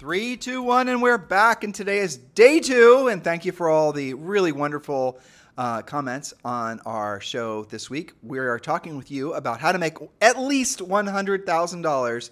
Three, two, one, and we're back. And today is day two. And thank you for all the really wonderful uh, comments on our show this week. We are talking with you about how to make at least $100,000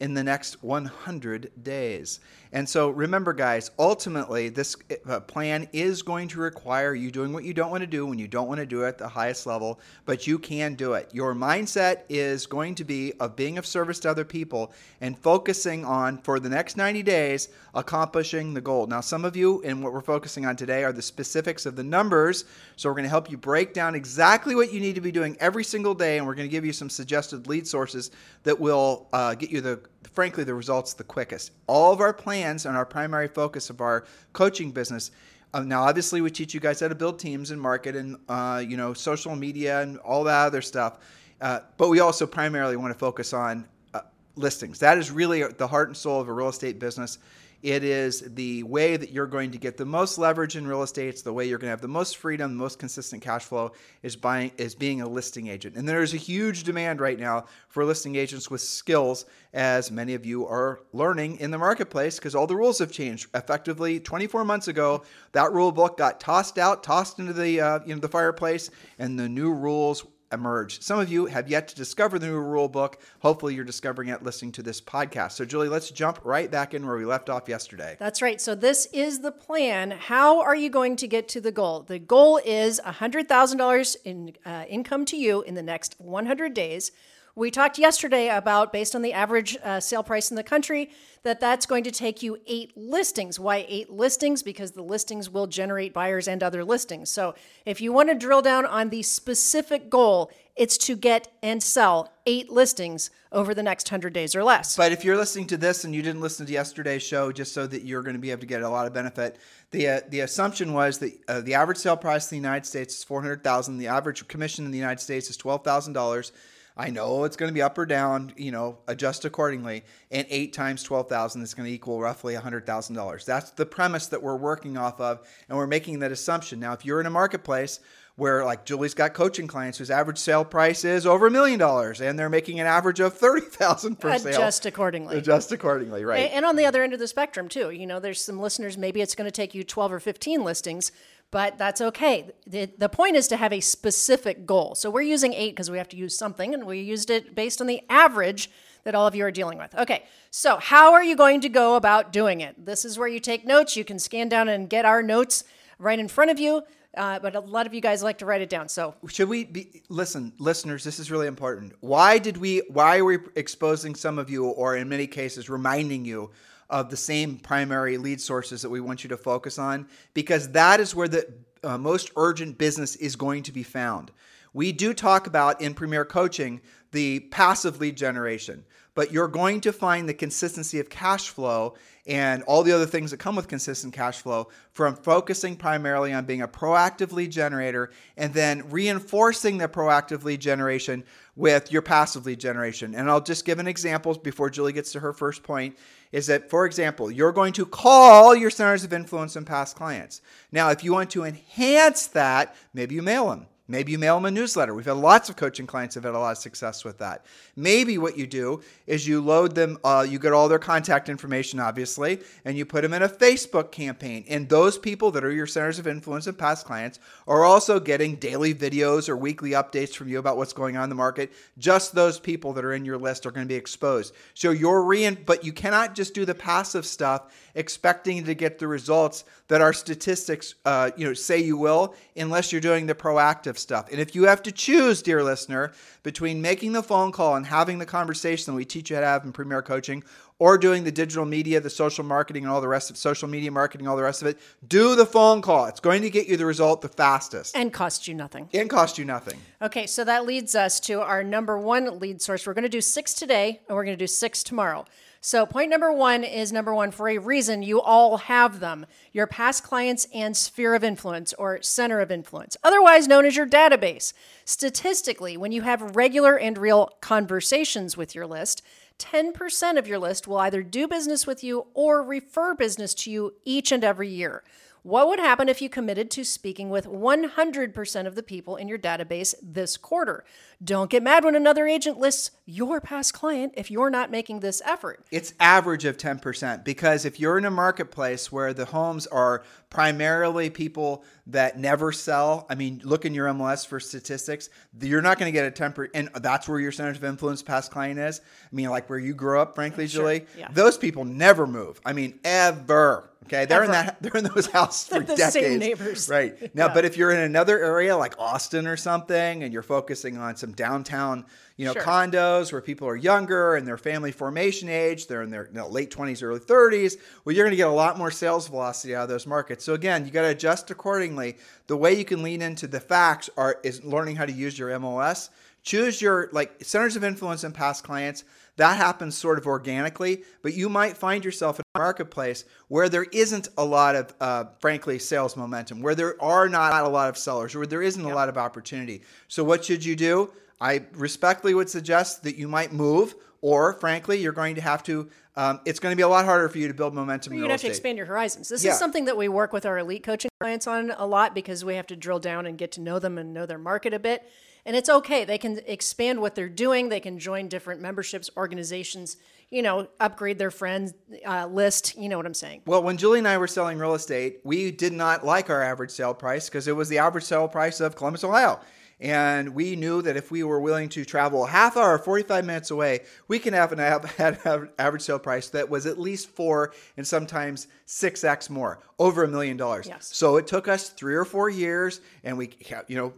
in the next 100 days. And so remember, guys, ultimately, this uh, plan is going to require you doing what you don't want to do when you don't want to do it at the highest level, but you can do it. Your mindset is going to be of being of service to other people and focusing on, for the next 90 days, accomplishing the goal. Now, some of you, and what we're focusing on today, are the specifics of the numbers. So we're going to help you break down exactly what you need to be doing every single day, and we're going to give you some suggested lead sources that will uh, get you the frankly the results the quickest. All of our plans and our primary focus of our coaching business. Uh, now, obviously, we teach you guys how to build teams and market and uh, you know social media and all that other stuff. Uh, but we also primarily want to focus on uh, listings. That is really the heart and soul of a real estate business. It is the way that you're going to get the most leverage in real estate. It's the way you're going to have the most freedom, the most consistent cash flow is buying is being a listing agent. And there's a huge demand right now for listing agents with skills, as many of you are learning in the marketplace because all the rules have changed. Effectively, 24 months ago, that rule book got tossed out, tossed into the uh, you know the fireplace, and the new rules emerge. Some of you have yet to discover the new rule book. Hopefully, you're discovering it listening to this podcast. So, Julie, let's jump right back in where we left off yesterday. That's right. So, this is the plan. How are you going to get to the goal? The goal is $100,000 in uh, income to you in the next 100 days. We talked yesterday about, based on the average uh, sale price in the country, that that's going to take you eight listings. Why eight listings? Because the listings will generate buyers and other listings. So if you want to drill down on the specific goal, it's to get and sell eight listings over the next 100 days or less. But if you're listening to this and you didn't listen to yesterday's show, just so that you're going to be able to get a lot of benefit, the uh, the assumption was that uh, the average sale price in the United States is 400,000. The average commission in the United States is $12,000. I know it's going to be up or down, you know, adjust accordingly. And eight times 12,000 is going to equal roughly $100,000. That's the premise that we're working off of. And we're making that assumption. Now, if you're in a marketplace where like Julie's got coaching clients whose average sale price is over a million dollars and they're making an average of 30,000 per Adjust sale. Adjust accordingly. Adjust accordingly, right. And on the other end of the spectrum too, you know, there's some listeners maybe it's going to take you 12 or 15 listings but that's okay. The, the point is to have a specific goal. So we're using eight because we have to use something, and we used it based on the average that all of you are dealing with. Okay, so how are you going to go about doing it? This is where you take notes. You can scan down and get our notes right in front of you. Uh, but a lot of you guys like to write it down. So should we be listen, listeners? This is really important. Why did we? Why are we exposing some of you, or in many cases, reminding you of the same primary lead sources that we want you to focus on because that is where the uh, most urgent business is going to be found. We do talk about in Premier Coaching the passive lead generation, but you're going to find the consistency of cash flow and all the other things that come with consistent cash flow from focusing primarily on being a proactive lead generator and then reinforcing the proactive lead generation with your passive lead generation. And I'll just give an example before Julie gets to her first point is that, for example, you're going to call your centers of influence and past clients. Now, if you want to enhance that, maybe you mail them. Maybe you mail them a newsletter. We've had lots of coaching clients have had a lot of success with that. Maybe what you do is you load them, uh, you get all their contact information, obviously, and you put them in a Facebook campaign. And those people that are your centers of influence and past clients are also getting daily videos or weekly updates from you about what's going on in the market. Just those people that are in your list are going to be exposed. So you're re, but you cannot just do the passive stuff expecting to get the results that our statistics, uh, you know, say you will, unless you're doing the proactive stuff. And if you have to choose, dear listener, between making the phone call and having the conversation that we teach you how to have in Premier Coaching, or doing the digital media, the social marketing, and all the rest of social media marketing, all the rest of it, do the phone call. It's going to get you the result the fastest And cost you nothing. and cost you nothing. Okay, so that leads us to our number one lead source. We're going to do six today, and we're going to do six tomorrow. So, point number one is number one for a reason. You all have them your past clients and sphere of influence or center of influence, otherwise known as your database. Statistically, when you have regular and real conversations with your list, 10% of your list will either do business with you or refer business to you each and every year. What would happen if you committed to speaking with 100% of the people in your database this quarter? Don't get mad when another agent lists your past client if you're not making this effort. It's average of 10% because if you're in a marketplace where the homes are primarily people that never sell, I mean, look in your MLS for statistics, you're not going to get a 10%, and that's where your center of influence past client is. I mean, like where you grew up, frankly, Julie, yeah. those people never move. I mean, ever. Okay, they're in that they're in those houses for the decades. same neighbors. Right. Now, Yeah. but if you're in another area like Austin or something and you're focusing on some downtown, you know, Sure. condos where people are younger and their family formation age, they're in their you know, late 20s, early 30s, well, you're going to get a lot more sales velocity out of those markets. So again, you got to adjust accordingly. The way you can lean into the facts are is learning how to use your MLS. Choose your like centers of influence and past clients. That happens sort of organically, but you might find yourself in a marketplace where there isn't a lot of, uh, frankly, sales momentum, where there are not a lot of sellers, where there isn't a lot of opportunity. So, what should you do? I respectfully would suggest that you might move, or frankly, you're going to have to. Um, it's going to be a lot harder for you to build momentum You're going to have to expand your horizons. This Yeah. is something that we work with our elite coaching clients on a lot because we have to drill down and get to know them and know their market a bit. And it's okay. They can expand what they're doing. They can join different memberships, organizations, you know, upgrade their friends uh, list. You know what I'm saying? Well, when Julie and I were selling real estate, we did not like our average sale price because it was the average sale price of Columbus, Ohio. And we knew that if we were willing to travel a half hour, 45 minutes away, we can have an average sale price that was at least four and sometimes 6x more, over a million dollars. Yes. So it took us three or four years, and we, you know,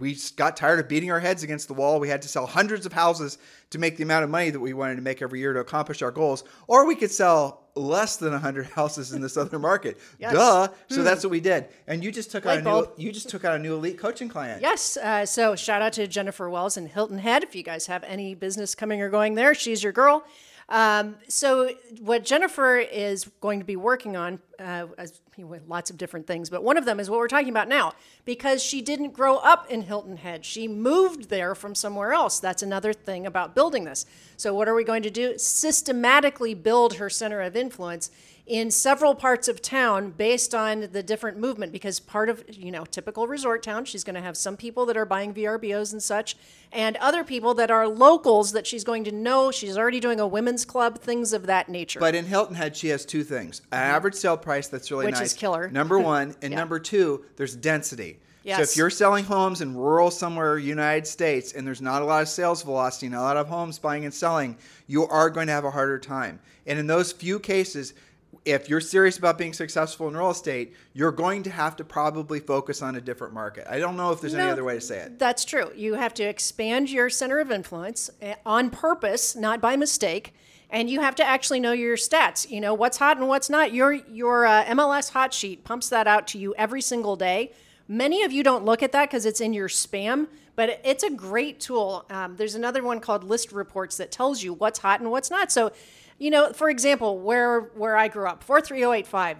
we got tired of beating our heads against the wall. We had to sell hundreds of houses to make the amount of money that we wanted to make every year to accomplish our goals, or we could sell less than 100 houses in this other market. Yes. Duh. So that's what we did. And you just took out a Light new, you just took out a new elite coaching client. Yes. Uh, so shout out to Jennifer Wells and Hilton Head. If you guys have any business coming or going there, she's your girl. Um, so what Jennifer is going to be working on, uh, as, you know, lots of different things, but one of them is what we're talking about now, because she didn't grow up in Hilton Head. She moved there from somewhere else. That's another thing about building this. So what are we going to do? Systematically build her center of influence in several parts of town based on the different movement because part of you know typical resort town she's going to have some people that are buying VRBOs and such and other people that are locals that she's going to know she's already doing a women's club things of that nature But in Hilton Head, she has two things: an mm-hmm. average sale price that's really Which is nice, killer. Number one, and Yeah. number two, there's density. Yes. So if you're selling homes in rural somewhere United States and there's not a lot of sales velocity and a lot of homes buying and selling, you are going to have a harder time. And in those few cases, if you're serious about being successful in real estate, you're going to have to probably focus on a different market. I don't know if there's any other way to say it. That's true. You have to expand your center of influence eh, on purpose, not by mistake. And you have to actually know your stats. You know what's hot and what's not. Your your uh, MLS hot sheet pumps that out to you every single day. Many of you don't look at that because it's in your spam, but it's a great tool. Um, there's another one called ListReports that tells you what's hot and what's not. So, you know, for example, where where I grew up, four three zero eight five.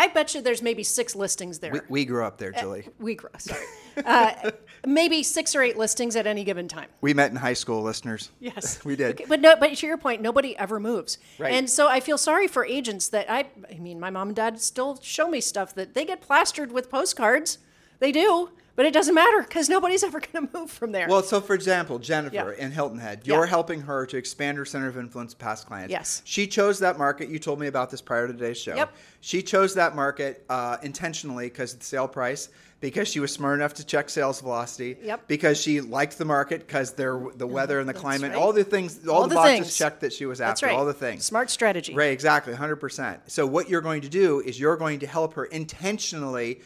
I bet you there's maybe six listings there We, we grew up there, Julie. we grow sorry uh, maybe six or eight listings at any given time We met in high school, listeners. yes We did. Okay, but no but to your point nobody ever moves Right. and so i feel sorry for agents that i i mean my mom and dad still show me stuff that they get plastered with postcards they do but it doesn't matter because nobody's ever going to move from there Well, so for example, Jennifer Yeah. in Hilton Head, you're Yeah. helping her to expand her center of influence past clients. Yes. She chose that market. You told me about this prior to today's show. Yep. She chose that market uh, intentionally because of the sale price, because she was smart enough to check sales velocity, Yep. because she liked the market, because the mm-hmm. weather and the climate, right. all the things, all, All the, the boxes things. checked that she was after, right all the things. smart strategy Right, exactly, 100%. So, what you're going to do is you're going to help her intentionally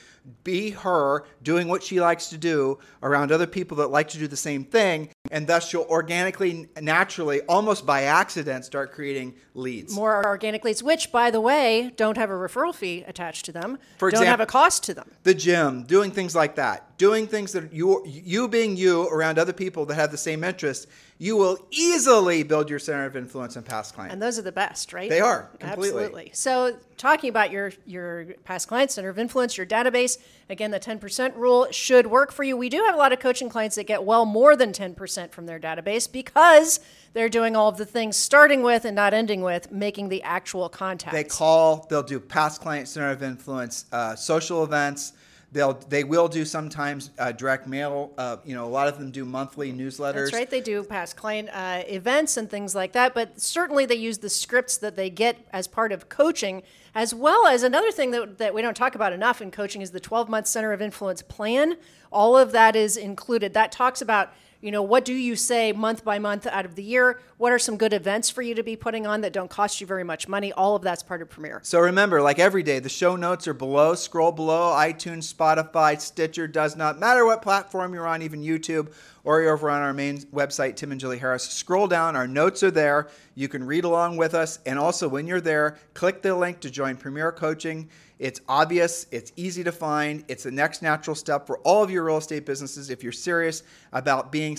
be her doing what she likes to do around other people that like to do the same thing and thus you'll organically, naturally, almost by accident, start creating leads. More organic leads, which, by the way, don't have a referral fee attached to them. For don't have a cost to them. the gym, doing things like that, doing things that you you being you around other people that have the same interests, you will easily build your center of influence and past clients. And those are the best, right? They are, completely. Absolutely. So, talking about your your past client center of influence, your database, again, the 10% rule should work for you. We do have a lot of coaching clients that get well more than 10% from their database because they're doing all of the things starting with and not ending with making the actual contacts. they call, they'll do past client center of influence, uh, social events. They'll they will do sometimes uh, direct mail. Uh, you know, a lot of them do monthly newsletters. That's right. They do past client uh, events and things like that, but certainly they use the scripts that they get as part of coaching, as well as another thing that, that we don't talk about enough in coaching is the 12 month Center of Influence plan. All of that is included. That talks about you know what do you say month by month out of the year what are some good events for you to be putting on that don't cost you very much money all of that's part of Premier. So remember, like every day, the show notes are below. Scroll below iTunes, Spotify, Stitcher, does not matter what platform you're on, even YouTube, or you're over on our main website, Tim and Julie Harris. Scroll down, our notes are there. You can read along with us. And also, when you're there, click the link to join Premier Coaching. It's obvious, it's easy to find, it's the next natural step for all of your real estate businesses if you're serious about being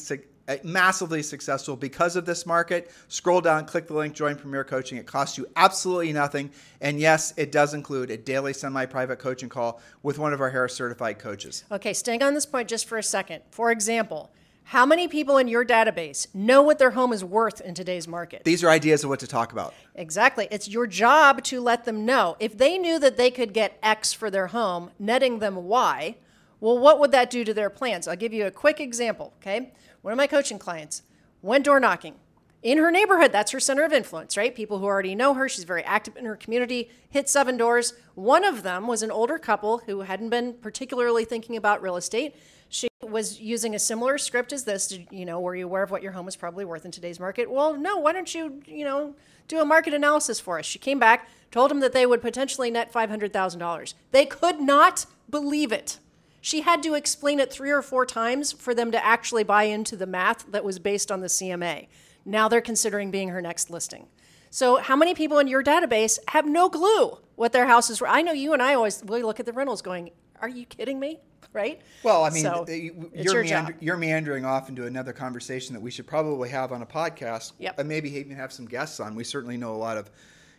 uh, massively successful because of this market. Scroll down, click the link, join Premier Coaching. It costs you absolutely nothing. And yes, it does include a daily semi private coaching call with one of our Harris certified coaches. Okay, staying on this point just for a second. For example, how many people in your database know what their home is worth in today's market? These are ideas of what to talk about. Exactly. It's your job to let them know. If they knew that they could get X for their home, netting them Y, well, what would that do to their plans? I'll give you a quick example, okay? One of my coaching clients went door knocking. In her neighborhood, that's her center of influence, right? People who already know her. She's very active in her community, hit seven doors. One of them was an older couple who hadn't been particularly thinking about real estate. She was using a similar script as this. To, you know, were you aware of what your home is probably worth in today's market? Well, no. Why don't you, you know, do a market analysis for us? She came back, told them that they would potentially net five hundred thousand dollars. They could not believe it. She had to explain it three or four times for them to actually buy into the math that was based on the CMA. Now they're considering being her next listing. So, how many people in your database have no clue what their houses were? I know you and I always we look at the rentals going, "Are you kidding me?" Right? Well, I mean, So, th- you, you're, your meander- you're meandering off into another conversation that we should probably have on a podcast, Yep. and maybe even have some guests on. We certainly know a lot of,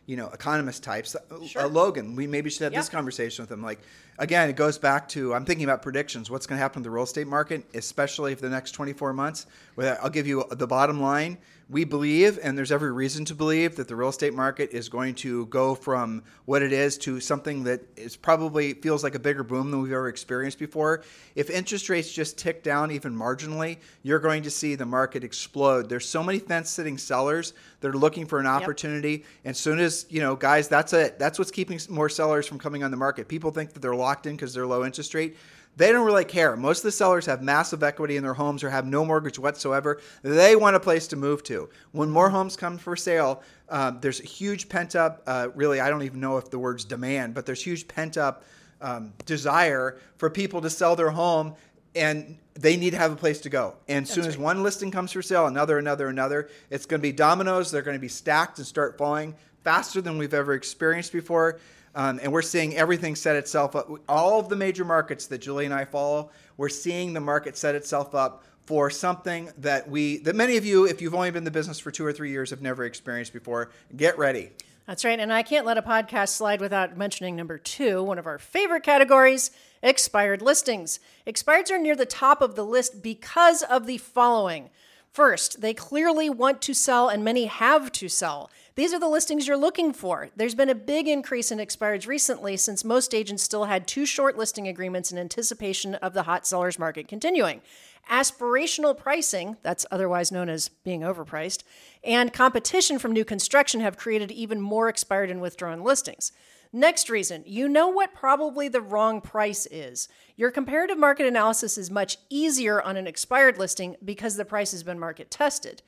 you know, economist types. Uh, Sure. Uh, Logan, we maybe should have this conversation with him. Like, again, it goes back to I'm thinking about predictions. What's going to happen to the real estate market, especially for the next 24 months? Well, I'll give you the bottom line. We believe, and there's every reason to believe, that the real estate market is going to go from what it is to something that is probably feels like a bigger boom than we've ever experienced before. If interest rates just tick down even marginally, you're going to see the market explode. There's so many fence-sitting sellers that are looking for an opportunity, and as soon as you know, guys, that's it. That's what's keeping more sellers from coming on the market. People think that they're locked in because their low interest rate. They don't really care. Most of the sellers have massive equity in their homes or have no mortgage whatsoever. They want a place to move to. When more homes come for sale, um, there's a huge pent up, uh, really, I don't even know if the word's demand, but there's huge pent up um, desire for people to sell their home and they need to have a place to go. And as soon as one listing comes for sale, another, another, another, it's going to be dominoes. They're going to be stacked and start falling faster than we've ever experienced before. Um, and we're seeing everything set itself up. All of the major markets that Julie and I follow, we're seeing the market set itself up for something that we, that many of you, if you've only been in the business for two or three years, have never experienced before. Get ready. That's right. And I can't let a podcast slide without mentioning number two, one of our favorite categories expired listings. Expireds are near the top of the list because of the following. First, they clearly want to sell, and many have to sell. These are the listings you're looking for. There's been a big increase in expireds recently since most agents still had too short listing agreements in anticipation of the hot sellers market continuing. Aspirational pricing, that's otherwise known as being overpriced, and competition from new construction have created even more expired and withdrawn listings. Next reason, you know what probably the wrong price is. Your comparative market analysis is much easier on an expired listing because the price has been market tested.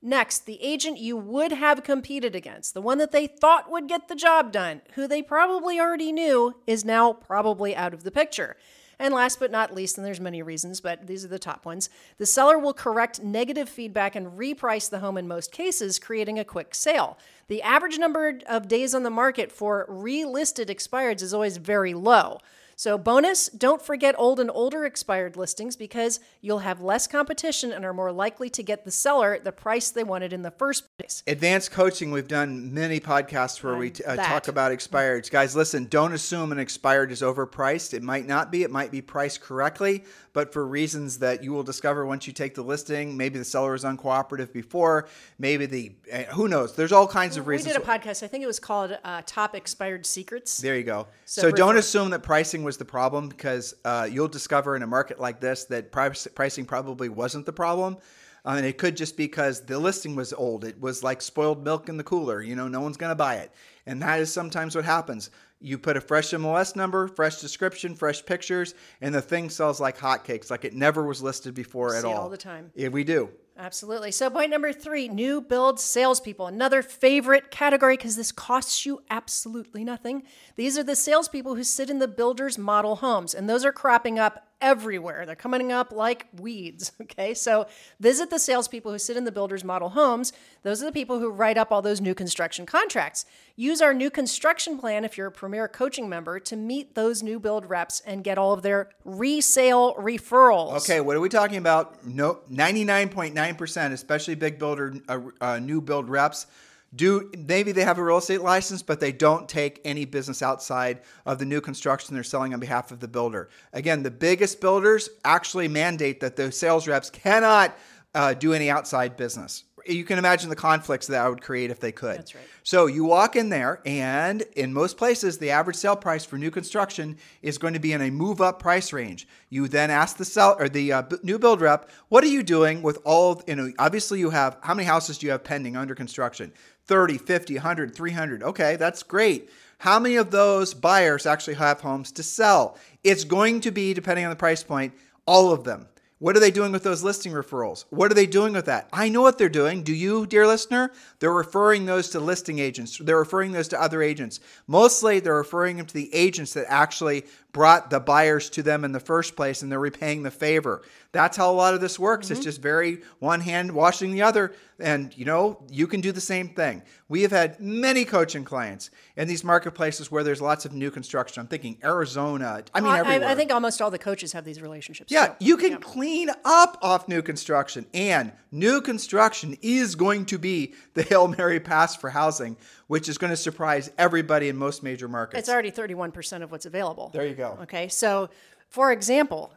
Next, the agent you would have competed against, the one that they thought would get the job done, who they probably already knew, is now probably out of the picture. And last but not least, and there's many reasons, but these are the top ones, the seller will correct negative feedback and reprice the home in most cases, creating a quick sale. The average number of days on the market for relisted expireds is always very low. So, bonus, don't forget old and older expired listings because you'll have less competition and are more likely to get the seller the price they wanted in the first. Advanced coaching, we've done many podcasts where we uh, talk about expireds. Guys, listen, don't assume an expired is overpriced. It might not be, it might be priced correctly, but for reasons that you will discover once you take the listing, maybe the seller was uncooperative before, maybe the, uh, who knows? There's all kinds of reasons. We did a podcast, I think it was called uh, Top Expired Secrets. There you go. So So, don't assume that pricing was the problem because uh, you'll discover in a market like this that price, pricing probably wasn't the problem. Uh, and it could just be because the listing was old. It was like spoiled milk in the cooler. You know, no one's going to buy it. And that is sometimes what happens. You put a fresh MLS number, fresh description, fresh pictures, and the thing sells like hotcakes, like it never was listed before at See all. all the time. Yeah, we do. Absolutely. So, point number three new build salespeople. Another favorite category because this costs you absolutely nothing. These are the salespeople who sit in the builder's model homes, and those are cropping up everywhere. They're coming up like weeds. Okay. So, visit the salespeople who sit in the builder's model homes. Those are the people who write up all those new construction contracts. Use our new construction plan if you're a premier coaching member to meet those new build reps and get all of their resale referrals. Okay, what are we talking about? No, 99.9%, especially big builder, uh, uh, new build reps, do maybe they have a real estate license, but they don't take any business outside of the new construction they're selling on behalf of the builder. Again, the biggest builders actually mandate that the sales reps cannot uh, do any outside business. You can imagine the conflicts that I would create if they could. That's right. So you walk in there, and in most places, the average sale price for new construction is going to be in a move up price range. You then ask the sell or the uh, new build rep, "What are you doing with all? You know, obviously you have how many houses do you have pending under construction? 30, 50, 100, 300. Okay, that's great. How many of those buyers actually have homes to sell? It's going to be depending on the price point, all of them. What are they doing with those listing referrals? What are they doing with that? I know what they're doing. Do you, dear listener? They're referring those to listing agents. They're referring those to other agents. Mostly, they're referring them to the agents that actually brought the buyers to them in the first place and they're repaying the favor. That's how a lot of this works. It's mm-hmm. just very one hand washing the other. And, you know, you can do the same thing. We have had many coaching clients in these marketplaces where there's lots of new construction. I'm thinking Arizona. I mean, I. I think almost all the coaches have these relationships. Yeah, too. you can clean up off new construction, and new construction is going to be the Hail Mary pass for housing, which is going to surprise everybody in most major markets. It's already 31% of what's available. There you go. Okay. So, for example,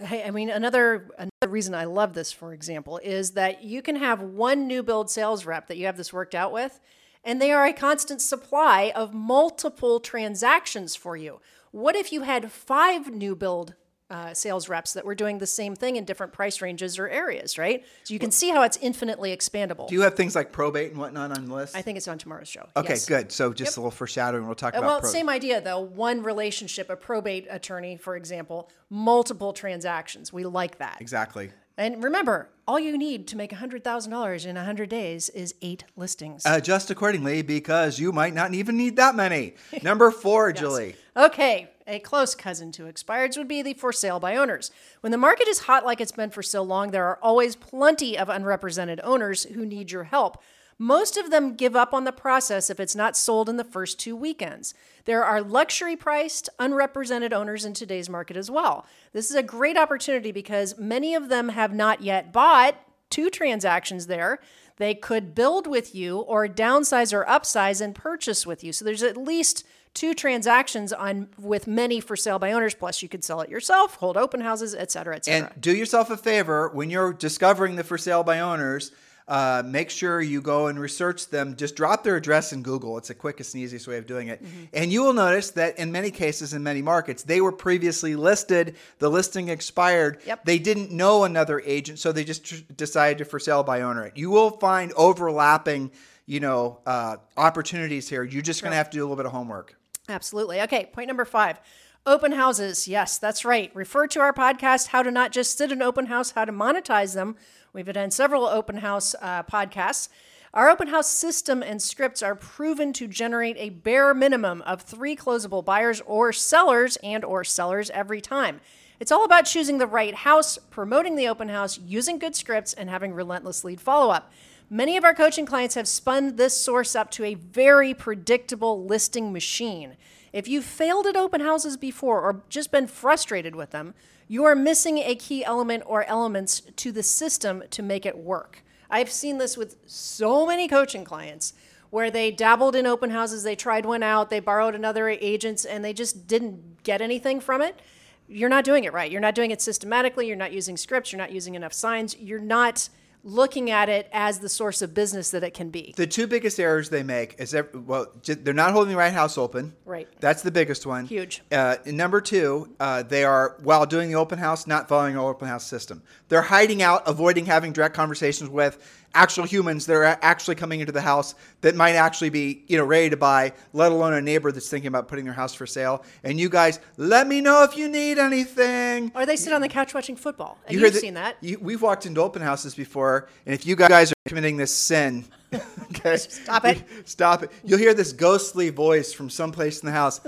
hey, I mean, another another reason I love this, for example, is that you can have one new build sales rep that you have this worked out with, and they are a constant supply of multiple transactions for you. What if you had five new build uh, sales reps that were doing the same thing in different price ranges or areas, right? So you can see how it's infinitely expandable. Do you have things like probate and whatnot on the list? I think it's on tomorrow's show. okay, yes. good. So just a little foreshadowing. We'll talk Uh, about Well, probate. same idea though. One relationship, a probate attorney, for example, multiple transactions. We like that. Exactly. And remember, all you need to make $100,000 in 100 days is eight listings. Uh, Adjust accordingly because you might not even need that many. Number four, Julie. Okay, a close cousin to expireds would be the for sale by owners. When the market is hot like it's been for so long, there are always plenty of unrepresented owners who need your help. Most of them give up on the process if it's not sold in the first two weekends. There are luxury priced, unrepresented owners in today's market as well. This is a great opportunity because many of them have not yet bought two transactions there. They could build with you or downsize or upsize and purchase with you. So there's at least two transactions on with many for sale by owners plus you could sell it yourself hold open houses et cetera et cetera And do yourself a favor when you're discovering the for sale by owners. Uh, make sure you go and research them. Just drop their address in Google. It's the quickest and easiest way of doing it. Mm-hmm. And you will notice that in many cases, in many markets, they were previously listed. The listing expired. Yep. They didn't know another agent, so they just tr- decided to for sale by owner it. You will find overlapping, you know, uh, opportunities here. You're just going to have to do a little bit of homework. Absolutely. Okay, point number five. Open houses. Yes, that's right. Refer to our podcast, How to Not Just Sit in Open House, How to Monetize Them. We've done several open house uh, podcasts. Our open house system and scripts are proven to generate a bare minimum of three closable buyers or sellers and or sellers every time. It's all about choosing the right house, promoting the open house, using good scripts, and having relentless lead follow up. Many of our coaching clients have spun this source up to a very predictable listing machine. If you've failed at open houses before or just been frustrated with them, you are missing a key element or elements to the system to make it work. I've seen this with so many coaching clients where they dabbled in open houses, they tried one out, they borrowed another agent's, and they just didn't get anything from it. You're not doing it right. You're not doing it systematically. You're not using scripts. You're not using enough signs. You're not looking at it as the source of business that it can be. The two biggest errors they make is that, well, they're not holding the right house open. Right. That's the biggest one. Huge. Uh, number two, uh, they are while doing the open house, not following our open house system. They're hiding out, avoiding having direct conversations with actual humans that are actually coming into the house that might actually be you know ready to buy let alone a neighbor that's thinking about putting their house for sale. And you guys let me know if you need anything. Or they sit on the couch watching football. And you you've the, seen that. you, we've walked into open houses before and if you guys are committing this sin okay? Stop it. Stop it. You'll hear this ghostly voice from someplace in the house.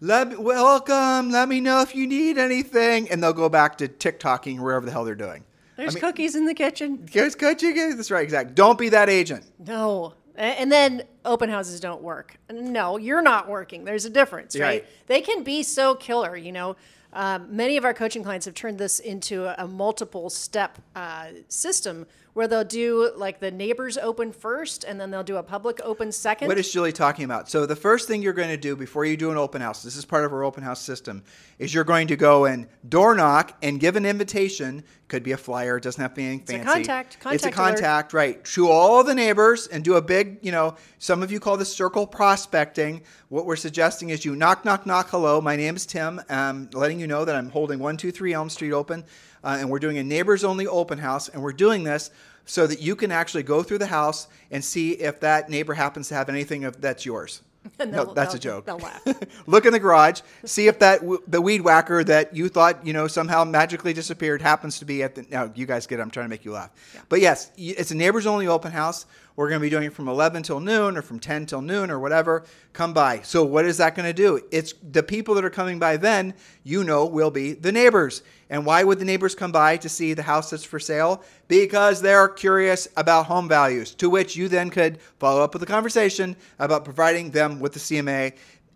Let me, welcome. Let me know if you need anything. And they'll go back to tiktoking wherever the hell they're doing there's I mean, cookies in the kitchen. There's cookies. That's right. Exactly. Don't be that agent. No. And then open houses don't work. No, you're not working. There's a difference, right? right. They can be so killer. You know, um, many of our coaching clients have turned this into a, a multiple step uh, system where they'll do like the neighbors open first and then they'll do a public open second. What is Julie talking about? So the first thing you're going to do before you do an open house, this is part of our open house system, is you're going to go and door knock and give an invitation. Could be a flyer, it doesn't have to be anything fancy. it's fancy. A contact, contact. It's a contact, alert. right? To all the neighbors and do a big, you know, some of you call this circle prospecting. What we're suggesting is you knock, knock, knock. Hello, my name is Tim. I'm letting you know that I'm holding one, two, three Elm Street open, uh, and we're doing a neighbors only open house, and we're doing this so that you can actually go through the house and see if that neighbor happens to have anything of, that's yours. no, that's a joke. They'll laugh. Look in the garage, see if that the weed whacker that you thought you know somehow magically disappeared happens to be at the. Now you guys get. It, I'm trying to make you laugh. Yeah. But yes, it's a neighbors only open house. We're going to be doing it from 11 till noon or from 10 till noon or whatever. Come by. So what is that going to do? It's the people that are coming by then, you know, will be the neighbors. And why would the neighbors come by to see the house that's for sale? Because they're curious about home values, to which you then could follow up with a conversation about providing them with the CMA.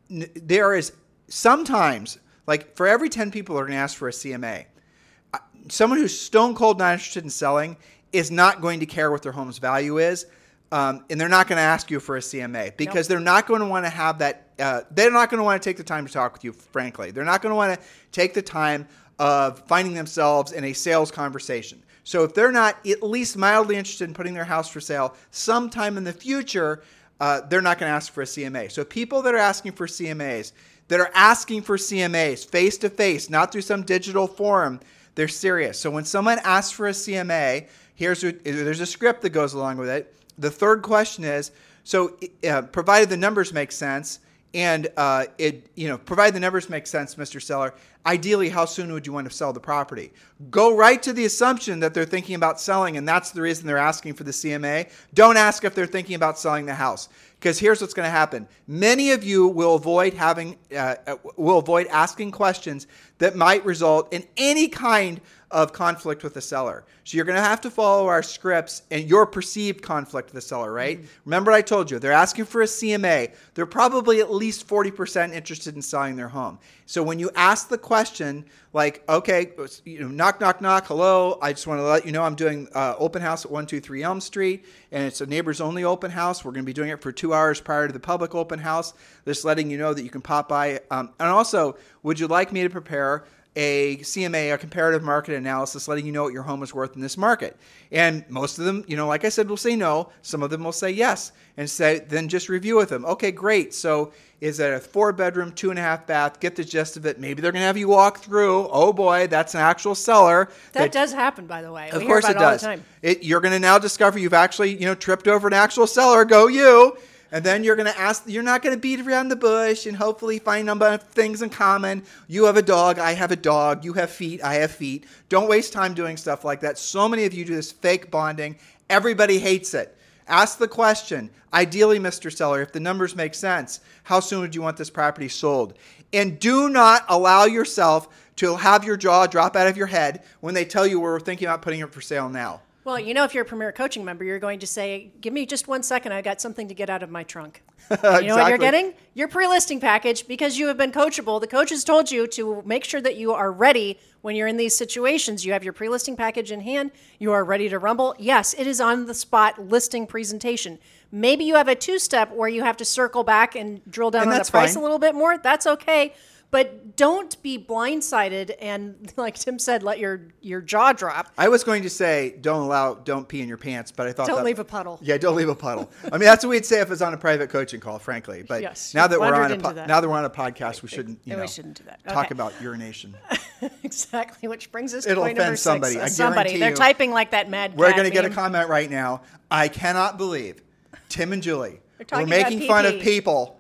There is sometimes, like for every 10 people are going to ask for a CMA, uh, someone who's stone cold not interested in selling is not going to care what their home's value is um, and they're not going to ask you for a CMA because nope. they're not going to want to have that. Uh, they're not going to want to take the time to talk with you, frankly. They're not going to want to take the time of finding themselves in a sales conversation. So if they're not at least mildly interested in putting their house for sale sometime in the future, uh, they're not going to ask for a CMA. So people that are asking for CMAs, that are asking for CMAs face to face, not through some digital forum, they're serious. So when someone asks for a CMA, here's what, there's a script that goes along with it the third question is so uh, provided the numbers make sense and uh, it you know provided the numbers make sense mr seller ideally how soon would you want to sell the property? Go right to the assumption that they're thinking about selling and that's the reason they're asking for the cma don't ask if they're thinking about selling the house because here's what's going to happen. Many of you will avoid having uh, uh, will avoid asking questions that might result in any kind of conflict with the seller. So you're going to have to follow our scripts and your perceived conflict with the seller, right? Mm-hmm. Remember what I told you, they're asking for a CMA. They're probably at least 40% interested in selling their home. So when you ask the question, like, okay, you know, knock, knock, knock, hello, I just want to let you know I'm doing uh, open house at 123 Elm Street, and it's a neighbors only open house. We're going to be doing it for two hours prior to the public open house. Just letting you know that you can pop by. Um, and also, would you like me to prepare a CMA, a comparative market analysis, letting you know what your home is worth in this market. And most of them, you know, like I said, will say no. Some of them will say yes, and say then just review with them. Okay, great. So is it a four bedroom, two and a half bath? Get the gist of it. Maybe they're going to have you walk through. Oh boy, that's an actual seller. That, that does happen, by the way. Of we course it, it does. It, you're going to now discover you've actually, you know, tripped over an actual seller. Go you. And then you're going to ask, you're not going to beat around the bush and hopefully find number of things in common. You have a dog, I have a dog. You have feet, I have feet. Don't waste time doing stuff like that. So many of you do this fake bonding. Everybody hates it. Ask the question, ideally, Mr. Seller, if the numbers make sense, how soon would you want this property sold? And do not allow yourself to have your jaw drop out of your head when they tell you we're thinking about putting it for sale now. Well, you know, if you're a Premier Coaching member, you're going to say, "Give me just one second. I got something to get out of my trunk." You know what you're getting? Your pre-listing package because you have been coachable. The coach has told you to make sure that you are ready when you're in these situations. You have your pre-listing package in hand. You are ready to rumble. Yes, it is on the spot listing presentation. Maybe you have a two-step where you have to circle back and drill down And on the price fine. a little bit more. That's okay. But don't be blindsided and, like Tim said, let your your jaw drop. I was going to say don't allow, don't pee in your pants, but I thought Don't that- leave a puddle. Yeah, don't leave a puddle. I mean, that's what we'd say if it was on a private coaching call, frankly. But Yes, now that we're on a po- that. now that we're on a podcast, we shouldn't you Yeah, we shouldn't do that. talk about urination. Exactly, which brings us to It'll point number offend somebody, six. I Uh, somebody, they're you. typing like that mad. We're going to get a comment right now. I cannot believe Tim and Julie were making fun of people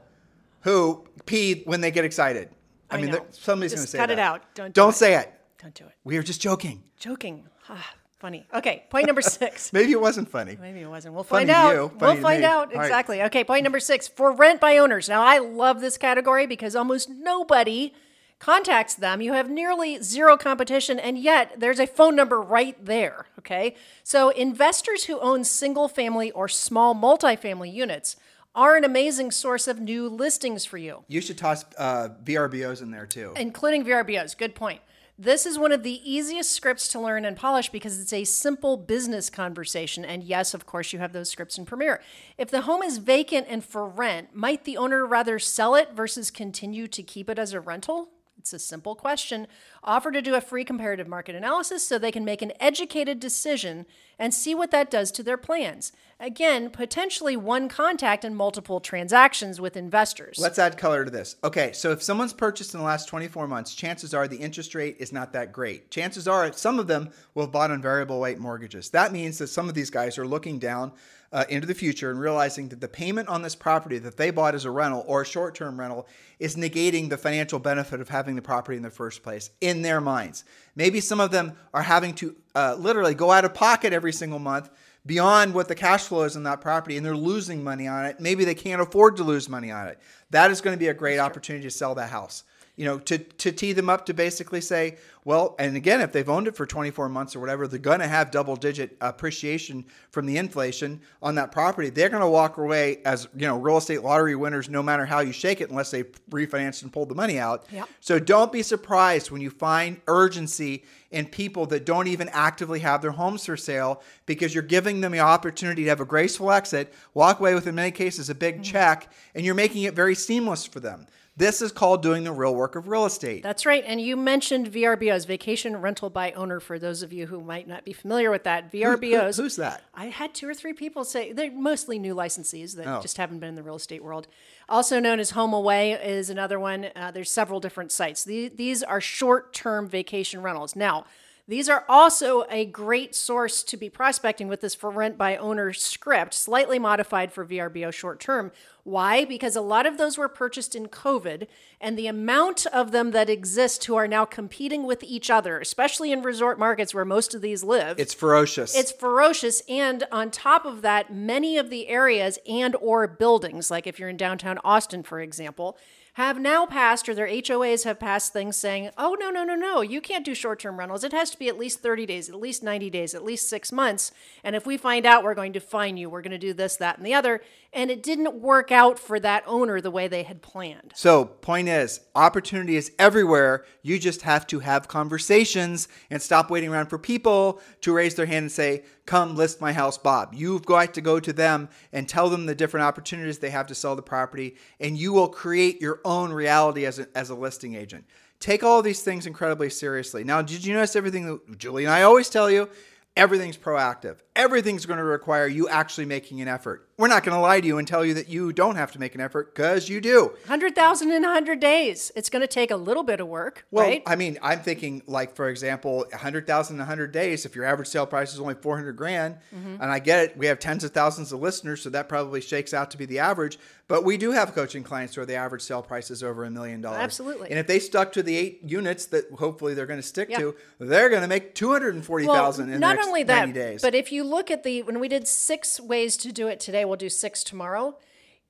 who pee when they get excited. I, I mean, know. there- somebody's going to Just say cut it that. out. Don't do it. say it. Don't do it. We are just joking. Joking. Ah, funny. Okay, point number six. Maybe it wasn't funny. Maybe it wasn't. We'll Funny find to out. you, we'll to find me. out All right. exactly. Okay, point number six for rent by owners. Now, I love this category because almost nobody contacts them. You have nearly zero competition, and yet there's a phone number right there. Okay, so investors who own single family or small multifamily units are an amazing source of new listings for you You should toss uh, VRBOs in there too. including VRBOs. Good point. This is one of the easiest scripts to learn and polish because it's a simple business conversation. And yes, of course, you have those scripts in Premier. If the home is vacant and for rent, might the owner rather sell it versus continue to keep it as a rental? It's a simple question. Offer to do a free comparative market analysis so they can make an educated decision and see what that does to their plans. Again, potentially one contact and multiple transactions with investors. Let's add color to this. Okay, so if someone's purchased in the last 24 months, chances are the interest rate is not that great. Chances are some of them will have bought on variable rate mortgages. That means that some of these guys are looking down uh, into the future and realizing that the payment on this property that they bought as a rental or a short term rental is negating the financial benefit of having the property in the first place in their minds. Maybe some of them are having to uh, literally go out of pocket every single month beyond what the cash flow is on that property and they're losing money on it. Maybe they can't afford to lose money on it. That is going to be a great opportunity to sell that house. You know, to, to tee them up to basically say, well, and again, if they've owned it for 24 months or whatever, they're going to have double digit appreciation from the inflation on that property. They're going to walk away as, you know, real estate lottery winners no matter how you shake it unless they refinanced and pulled the money out. Yep. So don't be surprised when you find urgency in people that don't even actively have their homes for sale because you're giving them the opportunity to have a graceful exit, walk away with, in many cases, a big mm-hmm. check, and you're making it very seamless for them. This is called doing the real work of real estate. That's right. And you mentioned VRBOs, vacation rental by owner, for those of you who might not be familiar with that. VRBOs. who's that? I had two or three people say they're mostly new licensees that Oh. just haven't been in the real estate world. Also known as HomeAway is another one. Uh, there's several different sites. These, these are short term vacation rentals. Now, these are also a great source to be prospecting with this for rent by owner script, slightly modified for VRBO short term. Why? Because a lot of those were purchased in COVID, and the amount of them that exist who are now competing with each other, especially in resort markets where most of these live, It's ferocious. it's ferocious and on top of that many of the areas and or buildings like if you're in downtown austin for example have now passed or their HOAs have passed things saying, oh, no, no, no, no, you can't do short term rentals. It has to be at least 30 days, at least 90 days, at least six months. And if we find out, we're going to fine you. We're going to do this, that, and the other. And it didn't work out for that owner the way they had planned. So, point is, opportunity is everywhere. You just have to have conversations and stop waiting around for people to raise their hand and say, Come list my house, Bob. You've got to go to them and tell them the different opportunities they have to sell the property, and you will create your own reality as a, as a listing agent. Take all these things incredibly seriously. Now, did you notice everything that Julie and I always tell you? Everything's proactive. Everything's going to require you actually making an effort. We're not going to lie to you and tell you that you don't have to make an effort because you do. 100,000 in 100 days. It's going to take a little bit of work, Well, right? I mean, I'm thinking like for example, 100,000 in 100 days. If your average sale price is only 400 grand, Mm-hmm. and I get it, we have tens of thousands of listeners, so that probably shakes out to be the average. But we do have coaching clients where the average sale price is over a million dollars. Absolutely. And if they stuck to the eight units that hopefully they're going to stick Yeah. to, they're going to make 240,000 in the not next only 90 that, days. but if you look at the when we did six ways to do it today, we'll do six tomorrow.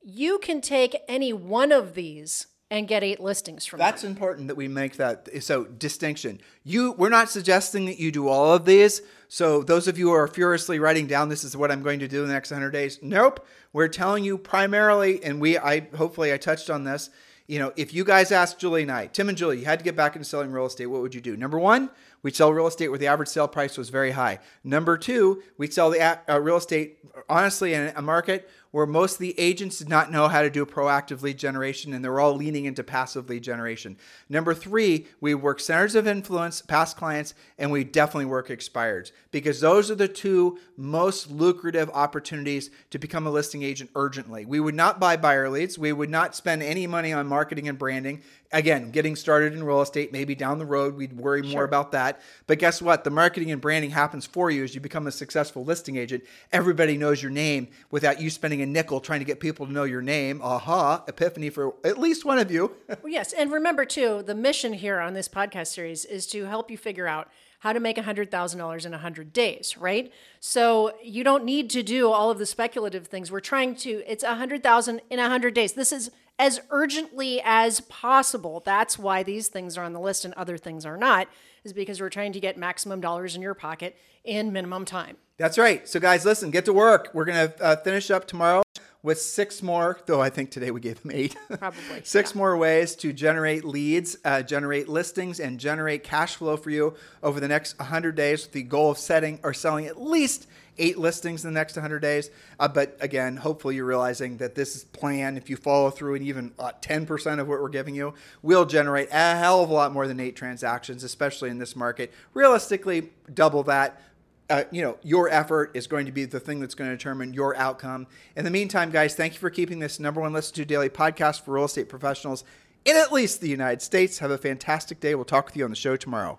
You can take any one of these and get eight listings from that. That's them. important that we make that so distinction. You we're not suggesting that you do all of these. So those of you who are furiously writing down this is what I'm going to do in the next 100 days. Nope. We're telling you primarily and we I hopefully I touched on this. You know, if you guys asked Julie and I, Tim and Julie, you had to get back into selling real estate, what would you do? Number 1, we'd sell real estate where the average sale price was very high. Number 2, we'd sell the uh, real estate honestly in a market where most of the agents did not know how to do proactive lead generation and they were all leaning into passive lead generation. Number three, we work centers of influence, past clients, and we definitely work expireds because those are the two most lucrative opportunities to become a listing agent urgently. We would not buy buyer leads, we would not spend any money on marketing and branding. Again, getting started in real estate, maybe down the road, we'd worry more Sure. about that. But guess what? The marketing and branding happens for you as you become a successful listing agent. Everybody knows your name without you spending a nickel trying to get people to know your name. Aha, epiphany for at least one of you. Well, yes, and remember too, the mission here on this podcast series is to help you figure out how to make $100,000 in 100 days, right? So you don't need to do all of the speculative things. We're trying to it's 100,000 in 100 days. This is as urgently as possible. That's why these things are on the list and other things are not is because we're trying to get maximum dollars in your pocket in minimum time. That's right. So, guys, listen, get to work. We're going to uh, finish up tomorrow with six more, though I think today we gave them eight. Probably, six more ways to generate leads, uh, generate listings, and generate cash flow for you over the next 100 days with the goal of setting or selling at least eight listings in the next 100 days. Uh, but again, hopefully you're realizing that this plan, if you follow through and even uh, 10% of what we're giving you, will generate a hell of a lot more than eight transactions, especially in this market. Realistically, double that uh, you know, your effort is going to be the thing that's going to determine your outcome. In the meantime, guys, thank you for keeping this number one listen to daily podcast for real estate professionals in at least the United States. Have a fantastic day. We'll talk with you on the show tomorrow.